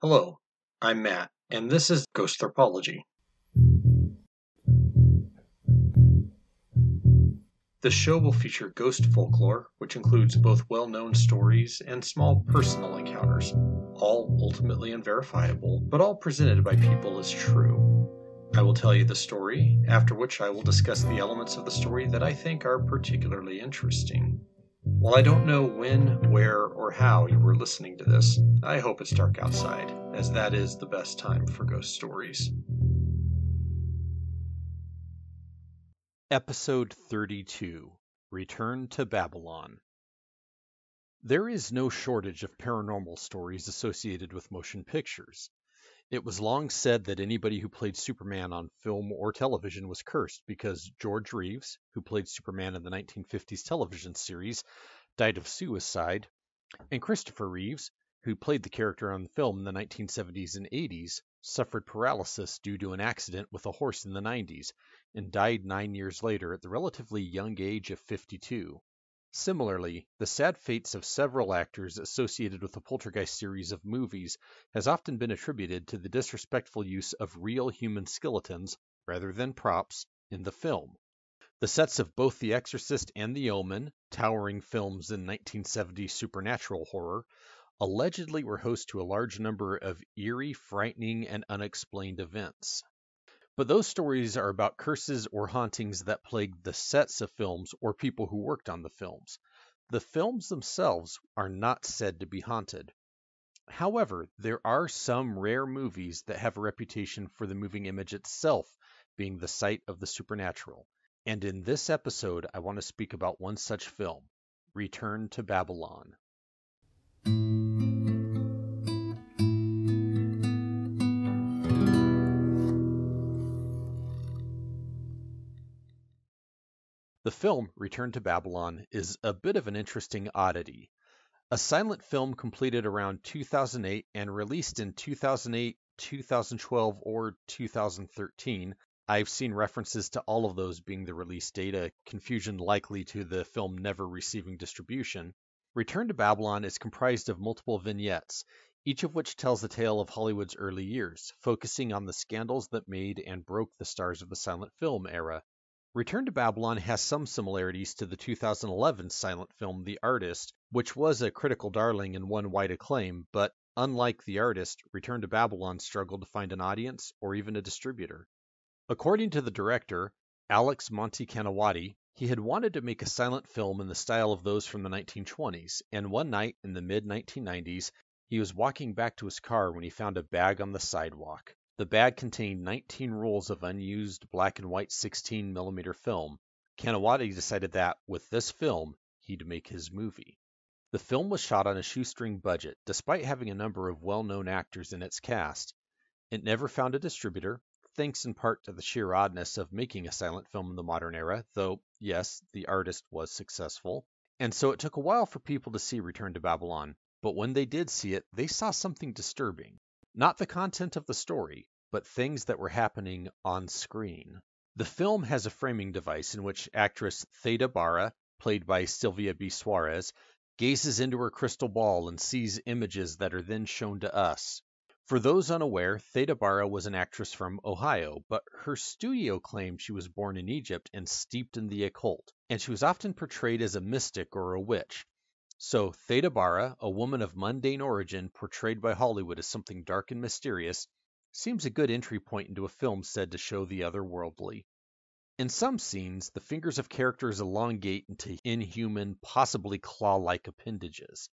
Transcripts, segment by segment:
Hello, I'm Matt, and this is Ghosthropology. The show will feature ghost folklore, which includes both well known stories and small personal encounters, all ultimately unverifiable, but all presented by people as true. I will tell you the story, after which I will discuss the elements of the story that I think are particularly interesting. While I don't know when, where, or how you were listening to this, I hope it's dark outside, as that is the best time for ghost stories. Episode 32 Return to Babylon. There is no shortage of paranormal stories associated with motion pictures. It was long said that anybody who played Superman on film or television was cursed because George Reeves, who played Superman in the 1950s television series, died of suicide, and Christopher Reeves, who played the character on the film in the 1970s and 80s, suffered paralysis due to an accident with a horse in the 90s and died nine years later at the relatively young age of 52. Similarly, the sad fates of several actors associated with the Poltergeist series of movies has often been attributed to the disrespectful use of real human skeletons, rather than props, in the film. The sets of both The Exorcist and The Omen, towering films in 1970 supernatural horror, allegedly were host to a large number of eerie, frightening, and unexplained events. But those stories are about curses or hauntings that plagued the sets of films or people who worked on the films. The films themselves are not said to be haunted. However, there are some rare movies that have a reputation for the moving image itself being the site of the supernatural. And in this episode, I want to speak about one such film, Return to Babylon. The film Return to Babylon is a bit of an interesting oddity. A silent film completed around 2008 and released in 2008, 2012, or 2013. I've seen references to all of those being the release date, a confusion likely to the film never receiving distribution. Return to Babylon is comprised of multiple vignettes, each of which tells the tale of Hollywood's early years, focusing on the scandals that made and broke the stars of the silent film era. Return to Babylon has some similarities to the 2011 silent film The Artist, which was a critical darling and won wide acclaim, but unlike The Artist, Return to Babylon struggled to find an audience or even a distributor. According to the director, Alex Canawati, he had wanted to make a silent film in the style of those from the 1920s, and one night in the mid 1990s, he was walking back to his car when he found a bag on the sidewalk. The bag contained 19 rolls of unused black and white 16 millimeter film. Canawati decided that, with this film, he'd make his movie. The film was shot on a shoestring budget, despite having a number of well known actors in its cast. It never found a distributor, thanks in part to the sheer oddness of making a silent film in the modern era, though, yes, the artist was successful. And so it took a while for people to see Return to Babylon, but when they did see it, they saw something disturbing. Not the content of the story, but things that were happening on screen. The film has a framing device in which actress Theda Bara, played by Sylvia B. Suarez, gazes into her crystal ball and sees images that are then shown to us. For those unaware, Theda Bara was an actress from Ohio, but her studio claimed she was born in Egypt and steeped in the occult, and she was often portrayed as a mystic or a witch. So Theda Bara, a woman of mundane origin portrayed by Hollywood as something dark and mysterious, seems a good entry point into a film said to show the otherworldly. In some scenes, the fingers of characters elongate into inhuman, possibly claw like appendages.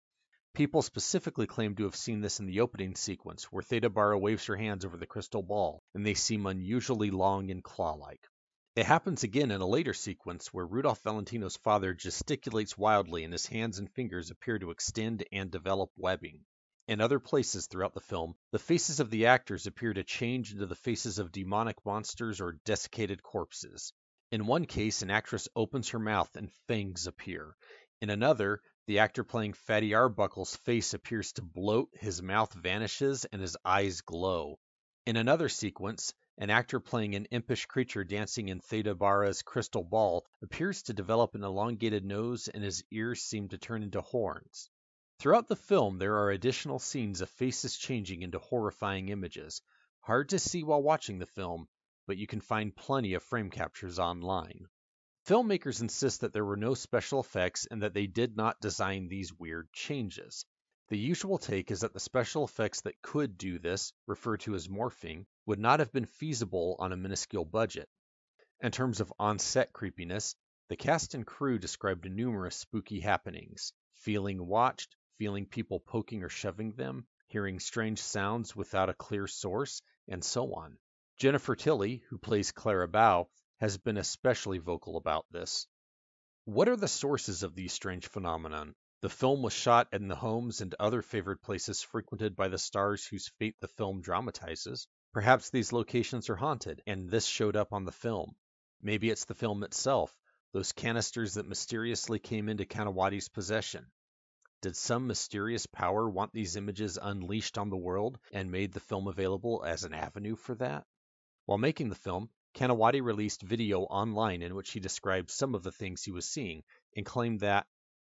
People specifically claim to have seen this in the opening sequence, where Theda Bara waves her hands over the crystal ball, and they seem unusually long and claw like. It happens again in a later sequence where Rudolph Valentino's father gesticulates wildly and his hands and fingers appear to extend and develop webbing. In other places throughout the film, the faces of the actors appear to change into the faces of demonic monsters or desiccated corpses. In one case, an actress opens her mouth and fangs appear. In another, the actor playing Fatty Arbuckle's face appears to bloat, his mouth vanishes, and his eyes glow. In another sequence, an actor playing an impish creature dancing in Theda Bara's crystal ball appears to develop an elongated nose and his ears seem to turn into horns. Throughout the film, there are additional scenes of faces changing into horrifying images. Hard to see while watching the film, but you can find plenty of frame captures online. Filmmakers insist that there were no special effects and that they did not design these weird changes. The usual take is that the special effects that could do this, referred to as morphing, would not have been feasible on a minuscule budget. In terms of on-set creepiness, the cast and crew described numerous spooky happenings. Feeling watched, feeling people poking or shoving them, hearing strange sounds without a clear source, and so on. Jennifer Tilly, who plays Clara Bow, has been especially vocal about this. What are the sources of these strange phenomenon? The film was shot in the homes and other favored places frequented by the stars whose fate the film dramatizes. Perhaps these locations are haunted, and this showed up on the film. Maybe it's the film itself, those canisters that mysteriously came into Canawati's possession. Did some mysterious power want these images unleashed on the world and made the film available as an avenue for that? While making the film, Canawati released video online in which he described some of the things he was seeing and claimed that,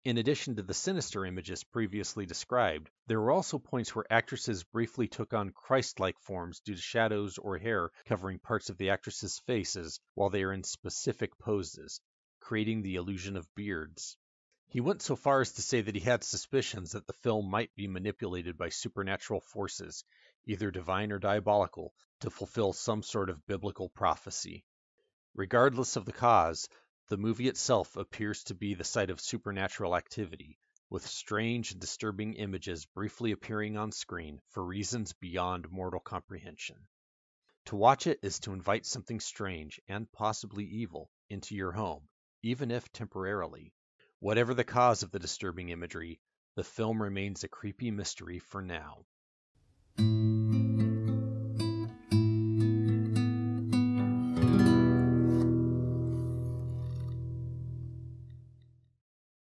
in addition to the sinister images previously described, there were also points where actresses briefly took on Christ like forms due to shadows or hair covering parts of the actresses' faces while they are in specific poses, creating the illusion of beards. He went so far as to say that he had suspicions that the film might be manipulated by supernatural forces, either divine or diabolical, to fulfill some sort of biblical prophecy. Regardless of the cause, the movie itself appears to be the site of supernatural activity, with strange and disturbing images briefly appearing on screen for reasons beyond mortal comprehension. To watch it is to invite something strange and possibly evil into your home, even if temporarily. Whatever the cause of the disturbing imagery, the film remains a creepy mystery for now.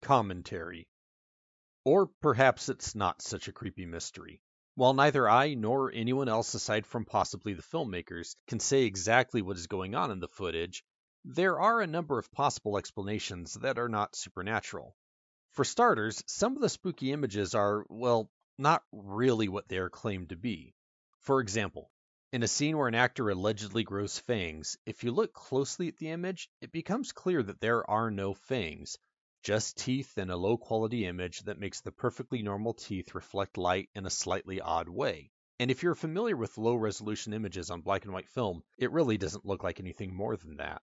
Commentary. Or perhaps it's not such a creepy mystery. While neither I nor anyone else aside from possibly the filmmakers can say exactly what is going on in the footage, there are a number of possible explanations that are not supernatural. For starters, some of the spooky images are, well, not really what they are claimed to be. For example, in a scene where an actor allegedly grows fangs, if you look closely at the image, it becomes clear that there are no fangs, just teeth and a low quality image that makes the perfectly normal teeth reflect light in a slightly odd way. And if you're familiar with low resolution images on black and white film, it really doesn't look like anything more than that.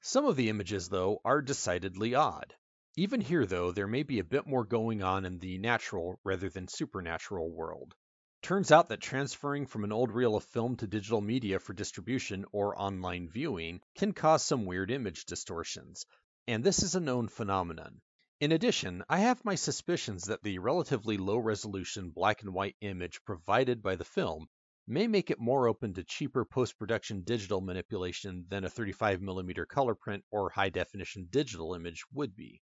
Some of the images, though, are decidedly odd. Even here, though, there may be a bit more going on in the natural rather than supernatural world. Turns out that transferring from an old reel of film to digital media for distribution or online viewing can cause some weird image distortions, and this is a known phenomenon. In addition, I have my suspicions that the relatively low resolution black and white image provided by the film may make it more open to cheaper post-production digital manipulation than a 35mm color print or high-definition digital image would be.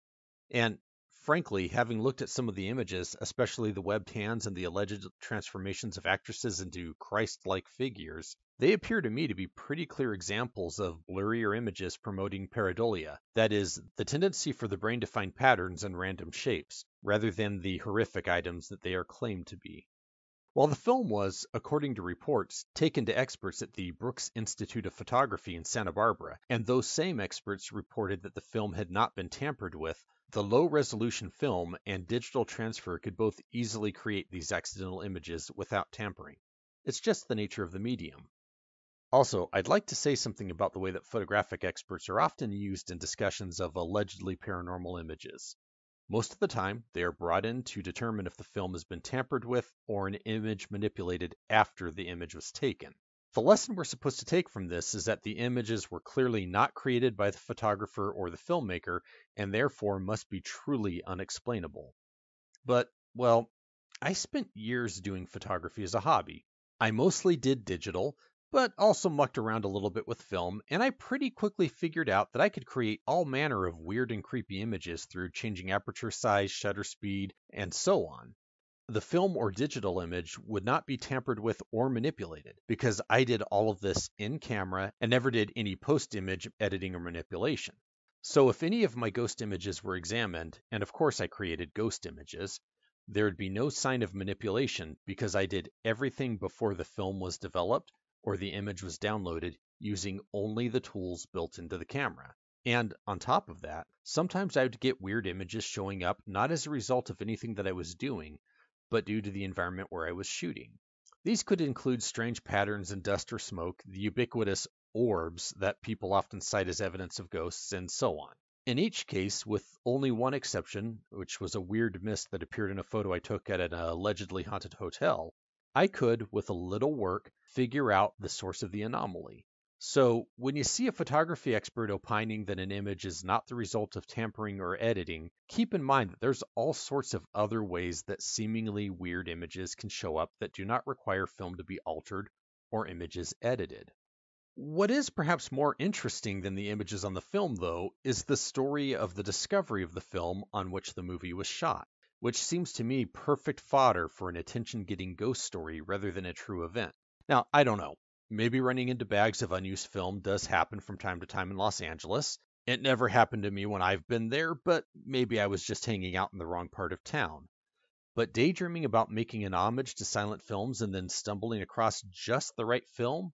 And frankly, having looked at some of the images, especially the webbed hands and the alleged transformations of actresses into Christ-like figures, they appear to me to be pretty clear examples of blurrier images promoting pareidolia, that is, the tendency for the brain to find patterns in random shapes, rather than the horrific items that they are claimed to be. While the film was, according to reports, taken to experts at the Brooks Institute of Photography in Santa Barbara, and those same experts reported that the film had not been tampered with, the low resolution film and digital transfer could both easily create these accidental images without tampering. It's just the nature of the medium. Also, I'd like to say something about the way that photographic experts are often used in discussions of allegedly paranormal images. Most of the time, they are brought in to determine if the film has been tampered with or an image manipulated after the image was taken. The lesson we're supposed to take from this is that the images were clearly not created by the photographer or the filmmaker and therefore must be truly unexplainable. But, well, I spent years doing photography as a hobby. I mostly did digital, but also mucked around a little bit with film, and I pretty quickly figured out that I could create all manner of weird and creepy images through changing aperture size, shutter speed, and so on. The film or digital image would not be tampered with or manipulated because I did all of this in camera and never did any post image editing or manipulation. So if any of my ghost images were examined, and of course I created ghost images, there would be no sign of manipulation because I did everything before the film was developed or the image was downloaded using only the tools built into the camera. And on top of that, sometimes I would get weird images showing up not as a result of anything that I was doing, but due to the environment where I was shooting. These could include strange patterns in dust or smoke, the ubiquitous orbs that people often cite as evidence of ghosts, and so on. In each case, with only one exception, which was a weird mist that appeared in a photo I took at an allegedly haunted hotel, I could, with a little work, figure out the source of the anomaly. So, when you see a photography expert opining that an image is not the result of tampering or editing, keep in mind that there's all sorts of other ways that seemingly weird images can show up that do not require film to be altered or images edited. What is perhaps more interesting than the images on the film, though, is the story of the discovery of the film on which the movie was shot, which seems to me perfect fodder for an attention getting ghost story rather than a true event. Now, I don't know. Maybe running into bags of unused film does happen from time to time in Los Angeles. It never happened to me when I've been there, but maybe I was just hanging out in the wrong part of town. But daydreaming about making an homage to silent films and then stumbling across just the right film?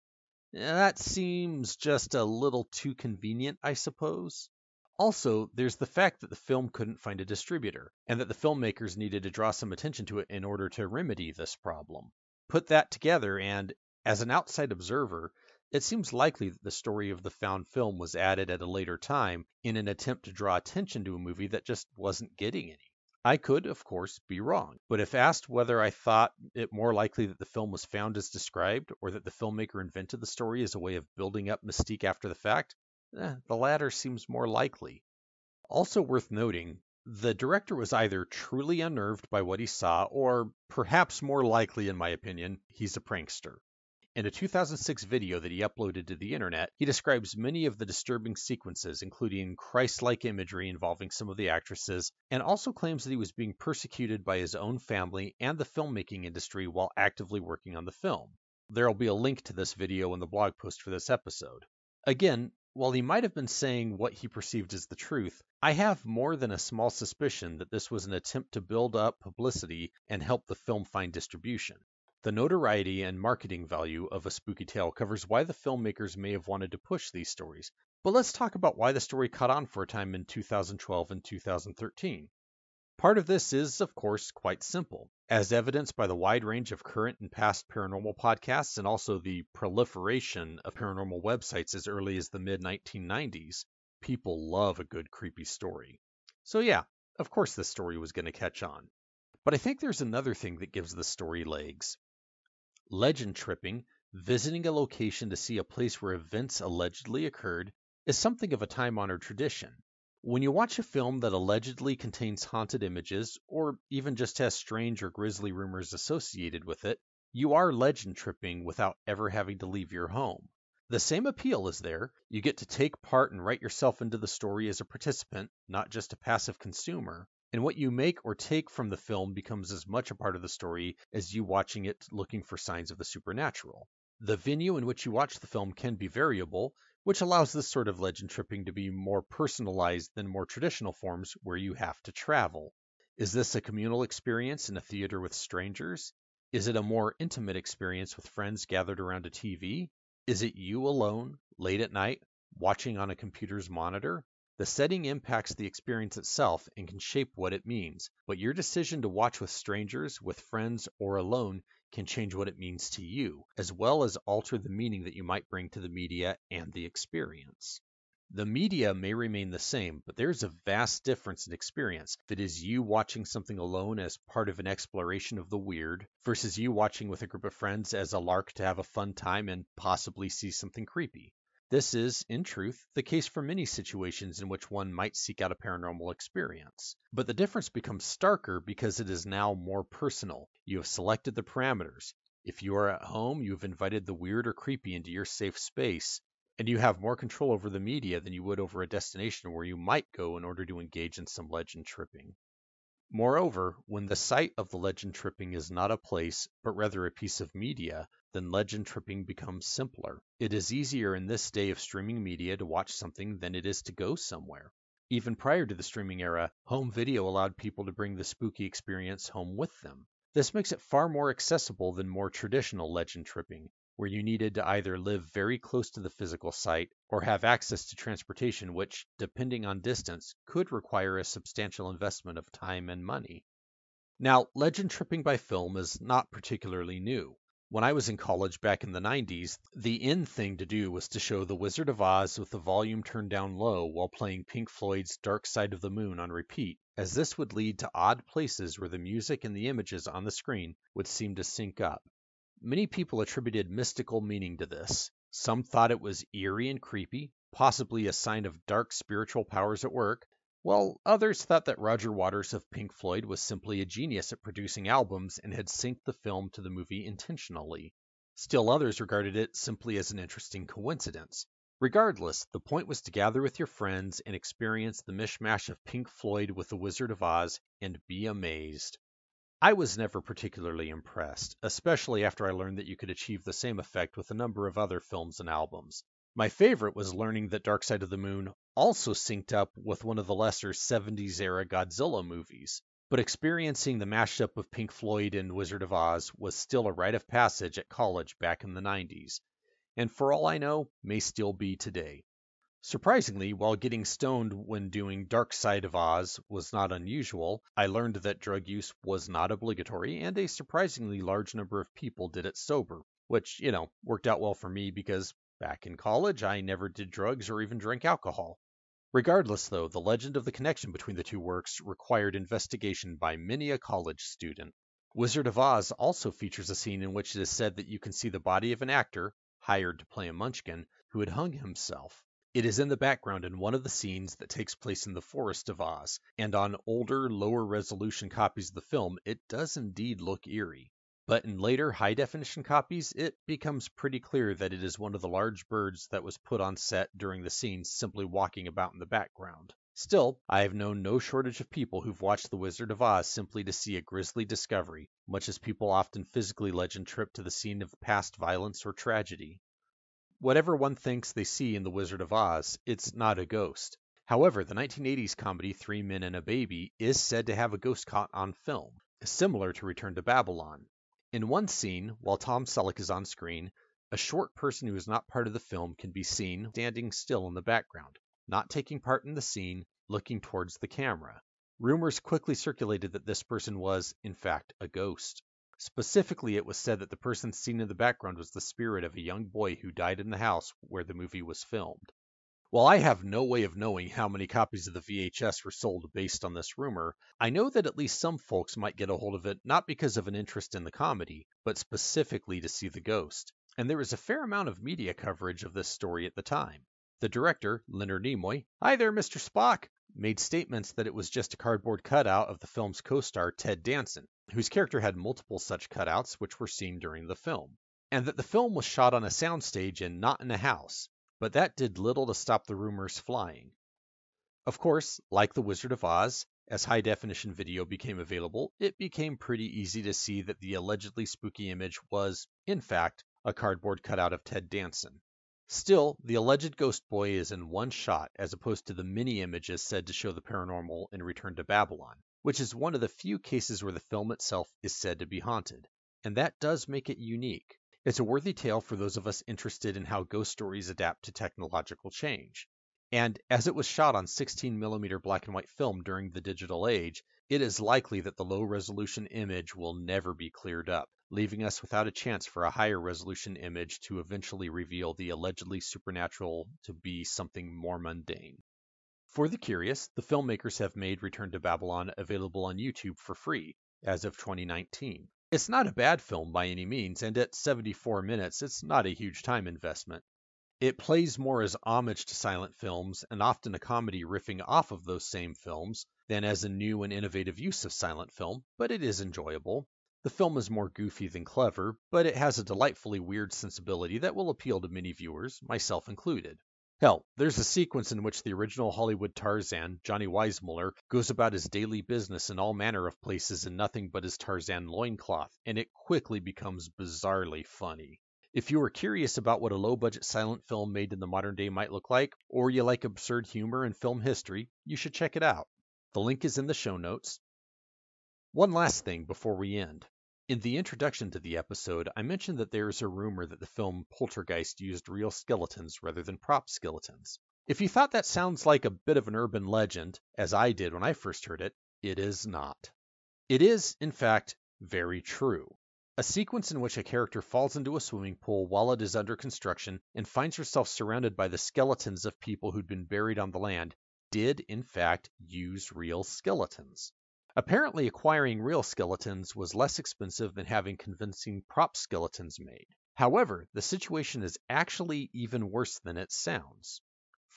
Eh, that seems just a little too convenient, I suppose. Also, there's the fact that the film couldn't find a distributor, and that the filmmakers needed to draw some attention to it in order to remedy this problem. Put that together, and as an outside observer, it seems likely that the story of the found film was added at a later time in an attempt to draw attention to a movie that just wasn't getting any. I could, of course, be wrong, but if asked whether I thought it more likely that the film was found as described or that the filmmaker invented the story as a way of building up mystique after the fact, eh, the latter seems more likely. Also worth noting, the director was either truly unnerved by what he saw, or perhaps more likely, in my opinion, he's a prankster. In a 2006 video that he uploaded to the internet, he describes many of the disturbing sequences, including Christ like imagery involving some of the actresses, and also claims that he was being persecuted by his own family and the filmmaking industry while actively working on the film. There will be a link to this video in the blog post for this episode. Again, while he might have been saying what he perceived as the truth, I have more than a small suspicion that this was an attempt to build up publicity and help the film find distribution. The notoriety and marketing value of A Spooky Tale covers why the filmmakers may have wanted to push these stories, but let's talk about why the story caught on for a time in 2012 and 2013. Part of this is, of course, quite simple, as evidenced by the wide range of current and past paranormal podcasts and also the proliferation of paranormal websites as early as the mid 1990s. People love a good creepy story. So, yeah, of course this story was going to catch on. But I think there's another thing that gives the story legs. Legend tripping, visiting a location to see a place where events allegedly occurred, is something of a time honored tradition. When you watch a film that allegedly contains haunted images, or even just has strange or grisly rumors associated with it, you are legend tripping without ever having to leave your home. The same appeal is there. You get to take part and write yourself into the story as a participant, not just a passive consumer and what you make or take from the film becomes as much a part of the story as you watching it looking for signs of the supernatural. The venue in which you watch the film can be variable, which allows this sort of legend tripping to be more personalized than more traditional forms where you have to travel. Is this a communal experience in a theater with strangers? Is it a more intimate experience with friends gathered around a TV? Is it you alone, late at night, watching on a computer's monitor? The setting impacts the experience itself and can shape what it means, but your decision to watch with strangers, with friends, or alone can change what it means to you, as well as alter the meaning that you might bring to the media and the experience. The media may remain the same, but there's a vast difference in experience if it is you watching something alone as part of an exploration of the weird versus you watching with a group of friends as a lark to have a fun time and possibly see something creepy. This is, in truth, the case for many situations in which one might seek out a paranormal experience. But the difference becomes starker because it is now more personal. You have selected the parameters. If you are at home, you have invited the weird or creepy into your safe space, and you have more control over the media than you would over a destination where you might go in order to engage in some legend tripping. Moreover, when the site of the legend tripping is not a place, but rather a piece of media, then legend tripping becomes simpler. It is easier in this day of streaming media to watch something than it is to go somewhere. Even prior to the streaming era, home video allowed people to bring the spooky experience home with them. This makes it far more accessible than more traditional legend tripping, where you needed to either live very close to the physical site or have access to transportation, which, depending on distance, could require a substantial investment of time and money. Now, legend tripping by film is not particularly new. When I was in college back in the 90s, the in thing to do was to show The Wizard of Oz with the volume turned down low while playing Pink Floyd's Dark Side of the Moon on repeat, as this would lead to odd places where the music and the images on the screen would seem to sync up. Many people attributed mystical meaning to this. Some thought it was eerie and creepy, possibly a sign of dark spiritual powers at work, while others thought that Roger Waters of Pink Floyd was simply a genius at producing albums and had synced the film to the movie intentionally. Still others regarded it simply as an interesting coincidence. Regardless, the point was to gather with your friends and experience the mishmash of Pink Floyd with The Wizard of Oz and be amazed. I was never particularly impressed, especially after I learned that you could achieve the same effect with a number of other films and albums. My favorite was learning that Dark Side of the Moon also synced up with one of the lesser 70s era Godzilla movies. But experiencing the mashup of Pink Floyd and Wizard of Oz was still a rite of passage at college back in the 90s, and for all I know, may still be today. Surprisingly, while getting stoned when doing Dark Side of Oz was not unusual, I learned that drug use was not obligatory, and a surprisingly large number of people did it sober, which, you know, worked out well for me because Back in college, I never did drugs or even drank alcohol. Regardless, though, the legend of the connection between the two works required investigation by many a college student. Wizard of Oz also features a scene in which it is said that you can see the body of an actor, hired to play a munchkin, who had hung himself. It is in the background in one of the scenes that takes place in the Forest of Oz, and on older, lower resolution copies of the film, it does indeed look eerie. But in later high definition copies, it becomes pretty clear that it is one of the large birds that was put on set during the scene simply walking about in the background. Still, I have known no shortage of people who've watched The Wizard of Oz simply to see a grisly discovery, much as people often physically legend trip to the scene of past violence or tragedy. Whatever one thinks they see in The Wizard of Oz, it's not a ghost. However, the 1980s comedy Three Men and a Baby is said to have a ghost caught on film, similar to Return to Babylon. In one scene, while Tom Selleck is on screen, a short person who is not part of the film can be seen standing still in the background, not taking part in the scene, looking towards the camera. Rumors quickly circulated that this person was, in fact, a ghost. Specifically, it was said that the person seen in the background was the spirit of a young boy who died in the house where the movie was filmed. While I have no way of knowing how many copies of the VHS were sold based on this rumor, I know that at least some folks might get a hold of it not because of an interest in the comedy, but specifically to see the ghost. And there was a fair amount of media coverage of this story at the time. The director, Leonard Nimoy, hi there, Mr. Spock, made statements that it was just a cardboard cutout of the film's co star Ted Danson, whose character had multiple such cutouts which were seen during the film, and that the film was shot on a soundstage and not in a house, but that did little to stop the rumors flying. Of course, like The Wizard of Oz, as high definition video became available, it became pretty easy to see that the allegedly spooky image was, in fact, a cardboard cutout of Ted Danson. Still, the alleged ghost boy is in one shot as opposed to the many images said to show the paranormal in Return to Babylon, which is one of the few cases where the film itself is said to be haunted. And that does make it unique. It's a worthy tale for those of us interested in how ghost stories adapt to technological change. And as it was shot on 16mm black and white film during the digital age, it is likely that the low resolution image will never be cleared up, leaving us without a chance for a higher resolution image to eventually reveal the allegedly supernatural to be something more mundane. For the curious, the filmmakers have made Return to Babylon available on YouTube for free as of 2019. It's not a bad film by any means, and at 74 minutes, it's not a huge time investment. It plays more as homage to silent films, and often a comedy riffing off of those same films, than as a new and innovative use of silent film, but it is enjoyable. The film is more goofy than clever, but it has a delightfully weird sensibility that will appeal to many viewers, myself included. Hell, there's a sequence in which the original Hollywood Tarzan, Johnny Weissmuller, goes about his daily business in all manner of places in nothing but his Tarzan loincloth, and it quickly becomes bizarrely funny. If you are curious about what a low budget silent film made in the modern day might look like, or you like absurd humor and film history, you should check it out. The link is in the show notes. One last thing before we end. In the introduction to the episode, I mentioned that there is a rumor that the film Poltergeist used real skeletons rather than prop skeletons. If you thought that sounds like a bit of an urban legend, as I did when I first heard it, it is not. It is, in fact, very true. A sequence in which a character falls into a swimming pool while it is under construction and finds herself surrounded by the skeletons of people who'd been buried on the land did, in fact, use real skeletons. Apparently, acquiring real skeletons was less expensive than having convincing prop skeletons made. However, the situation is actually even worse than it sounds.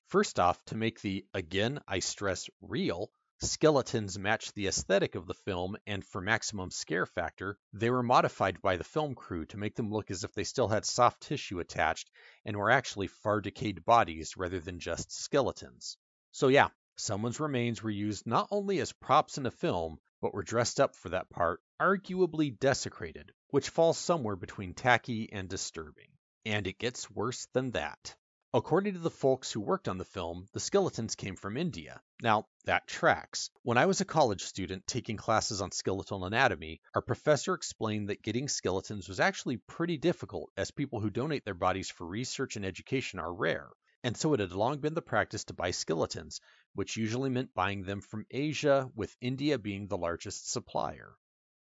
First off, to make the, again I stress, real skeletons match the aesthetic of the film and for maximum scare factor, they were modified by the film crew to make them look as if they still had soft tissue attached and were actually far decayed bodies rather than just skeletons. So yeah, someone's remains were used not only as props in a film, but were dressed up for that part, arguably desecrated, which falls somewhere between tacky and disturbing. And it gets worse than that. According to the folks who worked on the film, the skeletons came from India. Now, that tracks. When I was a college student taking classes on skeletal anatomy, our professor explained that getting skeletons was actually pretty difficult as people who donate their bodies for research and education are rare. And so it had long been the practice to buy skeletons, which usually meant buying them from Asia, with India being the largest supplier.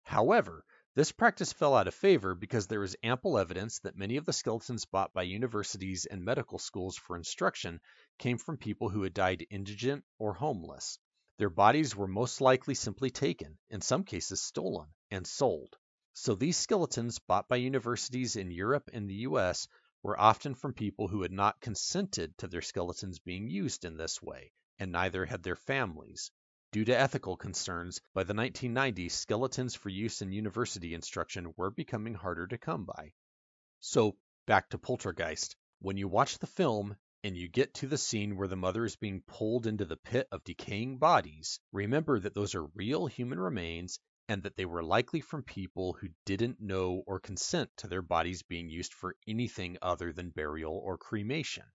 However, this practice fell out of favor because there is ample evidence that many of the skeletons bought by universities and medical schools for instruction came from people who had died indigent or homeless. Their bodies were most likely simply taken, in some cases stolen, and sold. So these skeletons bought by universities in Europe and the US were often from people who had not consented to their skeletons being used in this way, and neither had their families. Due to ethical concerns, by the 1990s, skeletons for use in university instruction were becoming harder to come by. So, back to Poltergeist. When you watch the film and you get to the scene where the mother is being pulled into the pit of decaying bodies, remember that those are real human remains and that they were likely from people who didn't know or consent to their bodies being used for anything other than burial or cremation.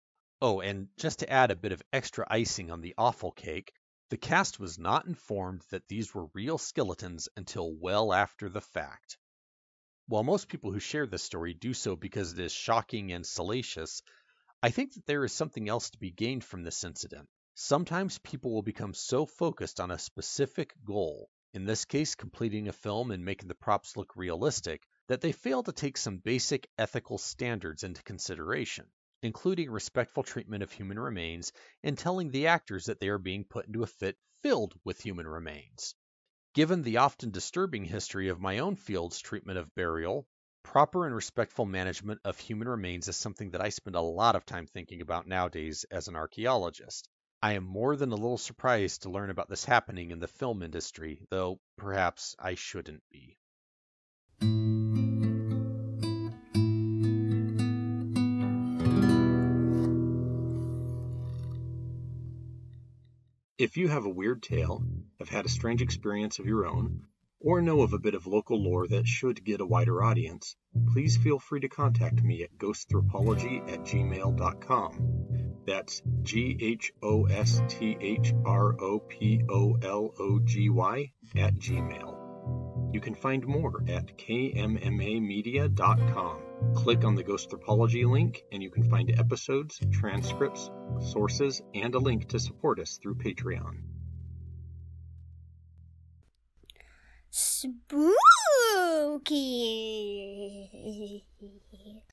Oh, and just to add a bit of extra icing on the awful cake, the cast was not informed that these were real skeletons until well after the fact. While most people who share this story do so because it is shocking and salacious, I think that there is something else to be gained from this incident. Sometimes people will become so focused on a specific goal, in this case completing a film and making the props look realistic, that they fail to take some basic ethical standards into consideration including respectful treatment of human remains and telling the actors that they are being put into a fit filled with human remains. Given the often disturbing history of my own field's treatment of burial, proper and respectful management of human remains is something that I spend a lot of time thinking about nowadays as an archaeologist. I am more than a little surprised to learn about this happening in the film industry, though perhaps I shouldn't be. If you have a weird tale, have had a strange experience of your own, or know of a bit of local lore that should get a wider audience, please feel free to contact me at ghosthropology at gmail.com. That's G H O S T H R O P O L O G Y at gmail. You can find more at kmmamedia.com. Click on the Ghosthropology link and you can find episodes, transcripts, sources, and a link to support us through Patreon. Spooky.